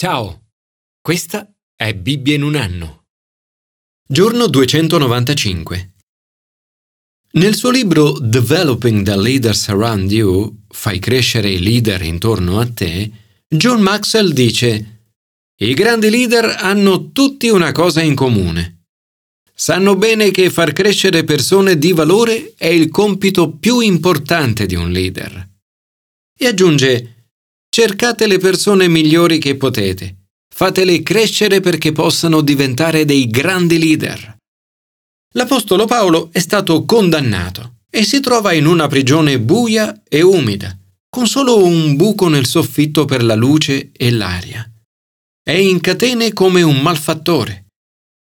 Ciao, questa è Bibbia in un anno. Giorno 295. Nel suo libro Developing the Leaders Around You, fai crescere i leader intorno a te, John Maxwell dice I grandi leader hanno tutti una cosa in comune. Sanno bene che far crescere persone di valore è il compito più importante di un leader. E aggiunge Cercate le persone migliori che potete. Fatele crescere perché possano diventare dei grandi leader. L'Apostolo Paolo è stato condannato e si trova in una prigione buia e umida, con solo un buco nel soffitto per la luce e l'aria. È in catene come un malfattore.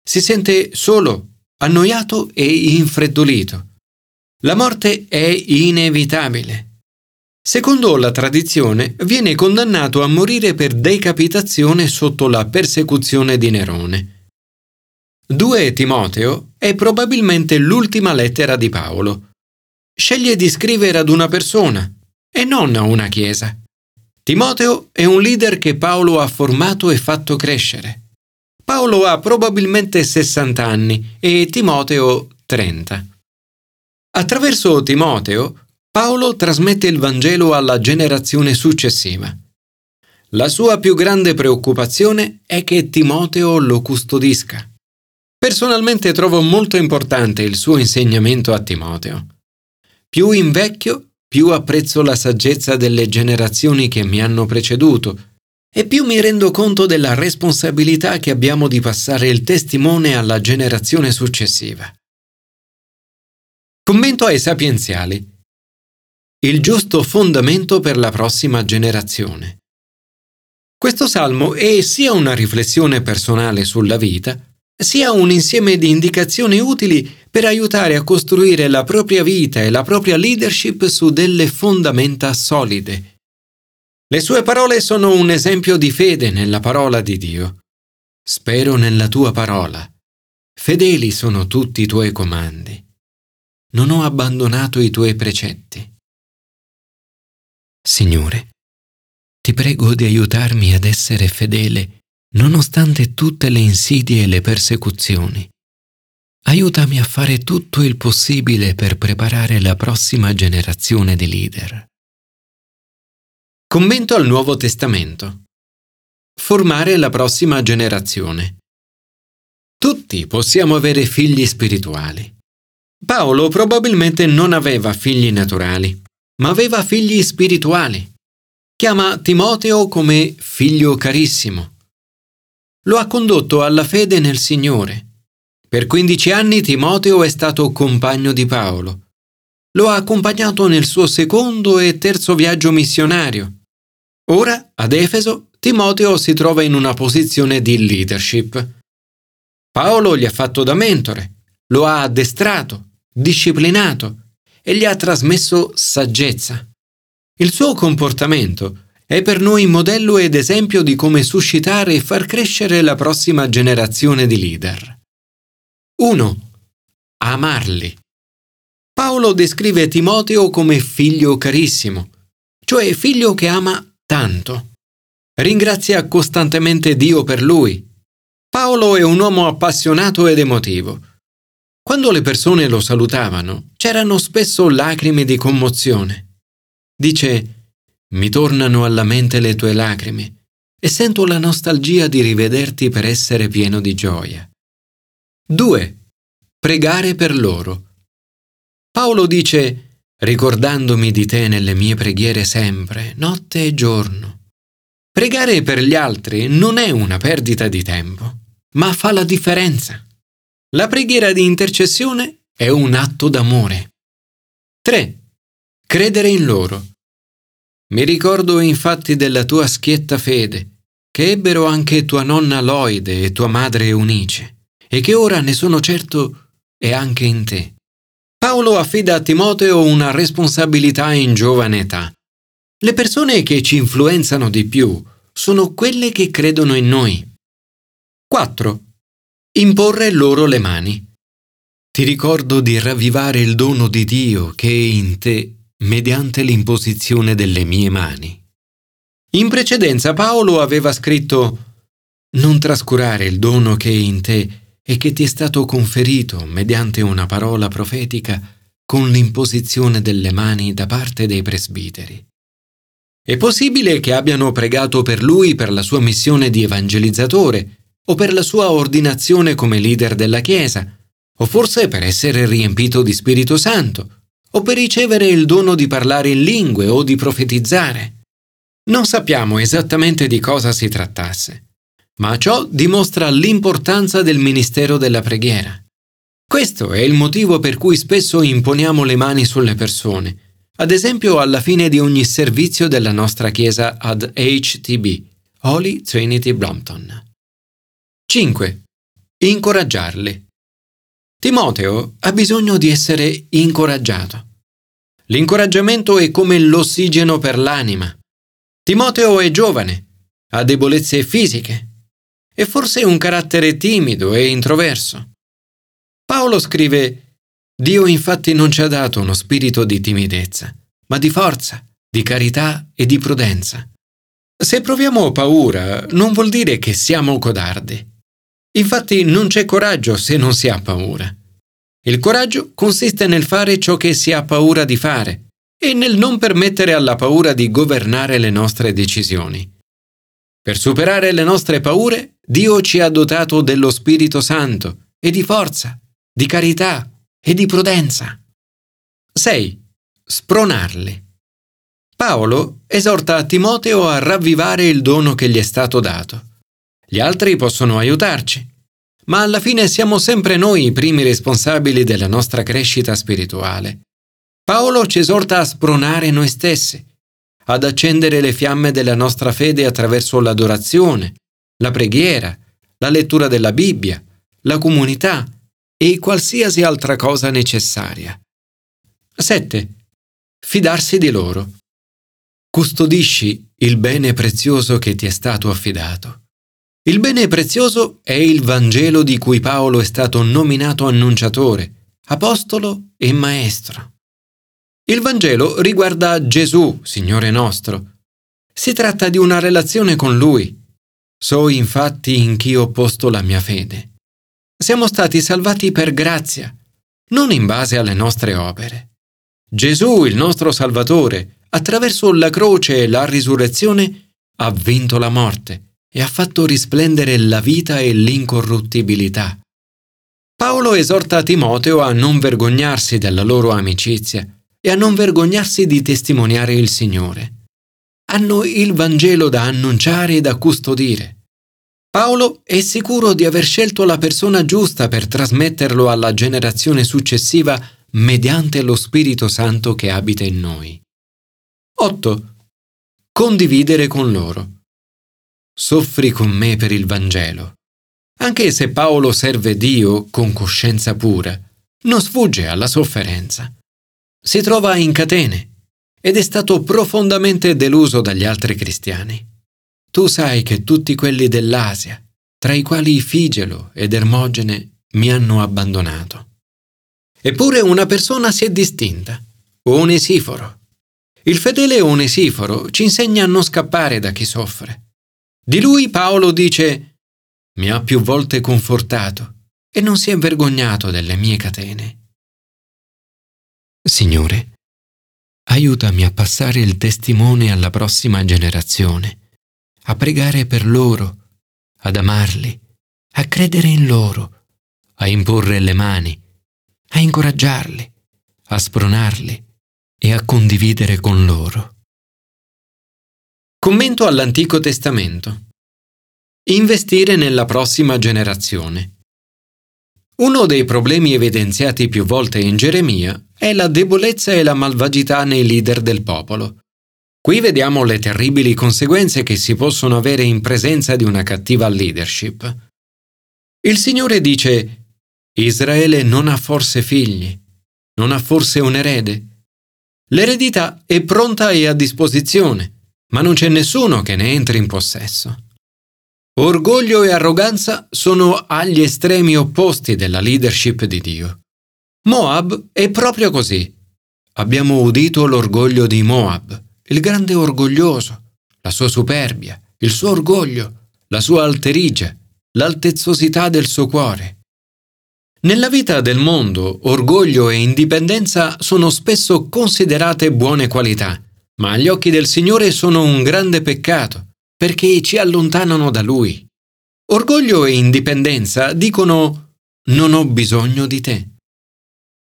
Si sente solo, annoiato e infreddolito. La morte è inevitabile Secondo la tradizione, viene condannato a morire per decapitazione sotto la persecuzione di Nerone. 2 Timoteo è probabilmente l'ultima lettera di Paolo. Sceglie di scrivere ad una persona e non a una chiesa. Timoteo è un leader che Paolo ha formato e fatto crescere. Paolo ha probabilmente 60 anni e Timoteo 30. Attraverso Timoteo Paolo trasmette il Vangelo alla generazione successiva. La sua più grande preoccupazione è che Timoteo lo custodisca. Personalmente trovo molto importante il suo insegnamento a Timoteo. Più invecchio, più apprezzo la saggezza delle generazioni che mi hanno preceduto e più mi rendo conto della responsabilità che abbiamo di passare il testimone alla generazione successiva. Commento ai sapienziali il giusto fondamento per la prossima generazione. Questo salmo è sia una riflessione personale sulla vita, sia un insieme di indicazioni utili per aiutare a costruire la propria vita e la propria leadership su delle fondamenta solide. Le sue parole sono un esempio di fede nella parola di Dio. Spero nella tua parola. Fedeli sono tutti i tuoi comandi. Non ho abbandonato i tuoi precetti. Signore, ti prego di aiutarmi ad essere fedele nonostante tutte le insidie e le persecuzioni. Aiutami a fare tutto il possibile per preparare la prossima generazione di leader. Commento al Nuovo Testamento. Formare la prossima generazione. Tutti possiamo avere figli spirituali. Paolo probabilmente non aveva figli naturali ma aveva figli spirituali. Chiama Timoteo come figlio carissimo. Lo ha condotto alla fede nel Signore. Per 15 anni Timoteo è stato compagno di Paolo. Lo ha accompagnato nel suo secondo e terzo viaggio missionario. Ora, ad Efeso, Timoteo si trova in una posizione di leadership. Paolo gli ha fatto da mentore, lo ha addestrato, disciplinato e gli ha trasmesso saggezza. Il suo comportamento è per noi modello ed esempio di come suscitare e far crescere la prossima generazione di leader. 1. Amarli. Paolo descrive Timoteo come figlio carissimo, cioè figlio che ama tanto. Ringrazia costantemente Dio per lui. Paolo è un uomo appassionato ed emotivo quando le persone lo salutavano, c'erano spesso lacrime di commozione. Dice, mi tornano alla mente le tue lacrime e sento la nostalgia di rivederti per essere pieno di gioia. 2. Pregare per loro. Paolo dice, ricordandomi di te nelle mie preghiere sempre, notte e giorno. Pregare per gli altri non è una perdita di tempo, ma fa la differenza. La preghiera di intercessione è un atto d'amore. 3. Credere in loro. Mi ricordo infatti della tua schietta fede, che ebbero anche tua nonna Loide e tua madre Eunice, e che ora ne sono certo è anche in te. Paolo affida a Timoteo una responsabilità in giovane età. Le persone che ci influenzano di più sono quelle che credono in noi. 4 imporre loro le mani. Ti ricordo di ravvivare il dono di Dio che è in te mediante l'imposizione delle mie mani. In precedenza Paolo aveva scritto non trascurare il dono che è in te e che ti è stato conferito mediante una parola profetica con l'imposizione delle mani da parte dei presbiteri. È possibile che abbiano pregato per lui per la sua missione di evangelizzatore o per la sua ordinazione come leader della Chiesa, o forse per essere riempito di Spirito Santo, o per ricevere il dono di parlare in lingue o di profetizzare. Non sappiamo esattamente di cosa si trattasse, ma ciò dimostra l'importanza del ministero della preghiera. Questo è il motivo per cui spesso imponiamo le mani sulle persone, ad esempio alla fine di ogni servizio della nostra chiesa ad HTB, Holy Trinity Brompton. 5. Incoraggiarli. Timoteo ha bisogno di essere incoraggiato. L'incoraggiamento è come l'ossigeno per l'anima. Timoteo è giovane, ha debolezze fisiche e forse un carattere timido e introverso. Paolo scrive Dio infatti non ci ha dato uno spirito di timidezza, ma di forza, di carità e di prudenza. Se proviamo paura, non vuol dire che siamo codardi. Infatti non c'è coraggio se non si ha paura. Il coraggio consiste nel fare ciò che si ha paura di fare e nel non permettere alla paura di governare le nostre decisioni. Per superare le nostre paure, Dio ci ha dotato dello Spirito Santo e di forza, di carità e di prudenza. 6. Spronarli. Paolo esorta Timoteo a ravvivare il dono che gli è stato dato. Gli altri possono aiutarci, ma alla fine siamo sempre noi i primi responsabili della nostra crescita spirituale. Paolo ci esorta a spronare noi stessi, ad accendere le fiamme della nostra fede attraverso l'adorazione, la preghiera, la lettura della Bibbia, la comunità e qualsiasi altra cosa necessaria. 7. Fidarsi di loro. Custodisci il bene prezioso che ti è stato affidato. Il bene prezioso è il Vangelo di cui Paolo è stato nominato annunciatore, apostolo e maestro. Il Vangelo riguarda Gesù, Signore nostro. Si tratta di una relazione con Lui. So infatti in chi ho posto la mia fede. Siamo stati salvati per grazia, non in base alle nostre opere. Gesù, il nostro Salvatore, attraverso la croce e la risurrezione, ha vinto la morte e ha fatto risplendere la vita e l'incorruttibilità. Paolo esorta Timoteo a non vergognarsi della loro amicizia e a non vergognarsi di testimoniare il Signore. Hanno il Vangelo da annunciare e da custodire. Paolo è sicuro di aver scelto la persona giusta per trasmetterlo alla generazione successiva mediante lo Spirito Santo che abita in noi. 8. Condividere con loro soffri con me per il Vangelo. Anche se Paolo serve Dio con coscienza pura, non sfugge alla sofferenza. Si trova in catene ed è stato profondamente deluso dagli altri cristiani. Tu sai che tutti quelli dell'Asia, tra i quali Figelo ed Ermogene, mi hanno abbandonato. Eppure una persona si è distinta, Onesiforo. Il fedele Onesiforo ci insegna a non scappare da chi soffre. Di lui Paolo dice, mi ha più volte confortato e non si è vergognato delle mie catene. Signore, aiutami a passare il testimone alla prossima generazione, a pregare per loro, ad amarli, a credere in loro, a imporre le mani, a incoraggiarli, a spronarli e a condividere con loro. Commento all'Antico Testamento. Investire nella prossima generazione. Uno dei problemi evidenziati più volte in Geremia è la debolezza e la malvagità nei leader del popolo. Qui vediamo le terribili conseguenze che si possono avere in presenza di una cattiva leadership. Il Signore dice, Israele non ha forse figli, non ha forse un erede. L'eredità è pronta e a disposizione ma non c'è nessuno che ne entri in possesso. Orgoglio e arroganza sono agli estremi opposti della leadership di Dio. Moab è proprio così. Abbiamo udito l'orgoglio di Moab, il grande orgoglioso, la sua superbia, il suo orgoglio, la sua alterigia, l'altezzosità del suo cuore. Nella vita del mondo, orgoglio e indipendenza sono spesso considerate buone qualità, ma agli occhi del Signore sono un grande peccato, perché ci allontanano da Lui. Orgoglio e indipendenza dicono non ho bisogno di te.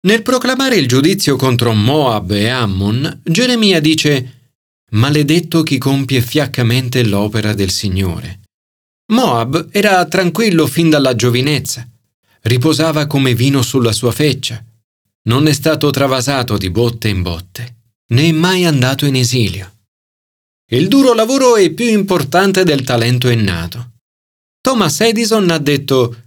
Nel proclamare il giudizio contro Moab e Ammon, Geremia dice Maledetto chi compie fiaccamente l'opera del Signore. Moab era tranquillo fin dalla giovinezza riposava come vino sulla sua feccia. Non è stato travasato di botte in botte, né mai andato in esilio. Il duro lavoro è più importante del talento innato. Thomas Edison ha detto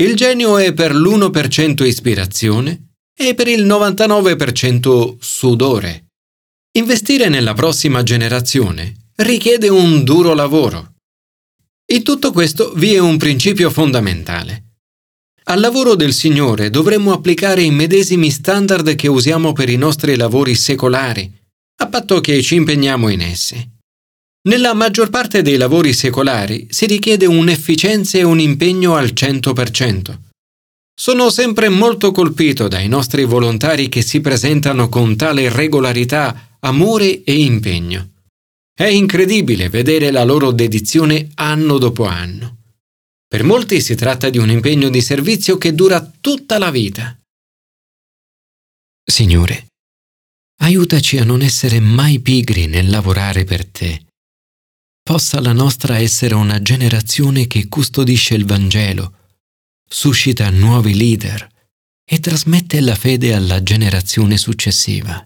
il genio è per l'1% ispirazione e per il 99% sudore. Investire nella prossima generazione richiede un duro lavoro. In tutto questo vi è un principio fondamentale. Al lavoro del Signore dovremmo applicare i medesimi standard che usiamo per i nostri lavori secolari, a patto che ci impegniamo in essi. Nella maggior parte dei lavori secolari si richiede un'efficienza e un impegno al 100%. Sono sempre molto colpito dai nostri volontari che si presentano con tale regolarità, amore e impegno. È incredibile vedere la loro dedizione anno dopo anno. Per molti si tratta di un impegno di servizio che dura tutta la vita. Signore, aiutaci a non essere mai pigri nel lavorare per te. Possa la nostra essere una generazione che custodisce il Vangelo, suscita nuovi leader e trasmette la fede alla generazione successiva.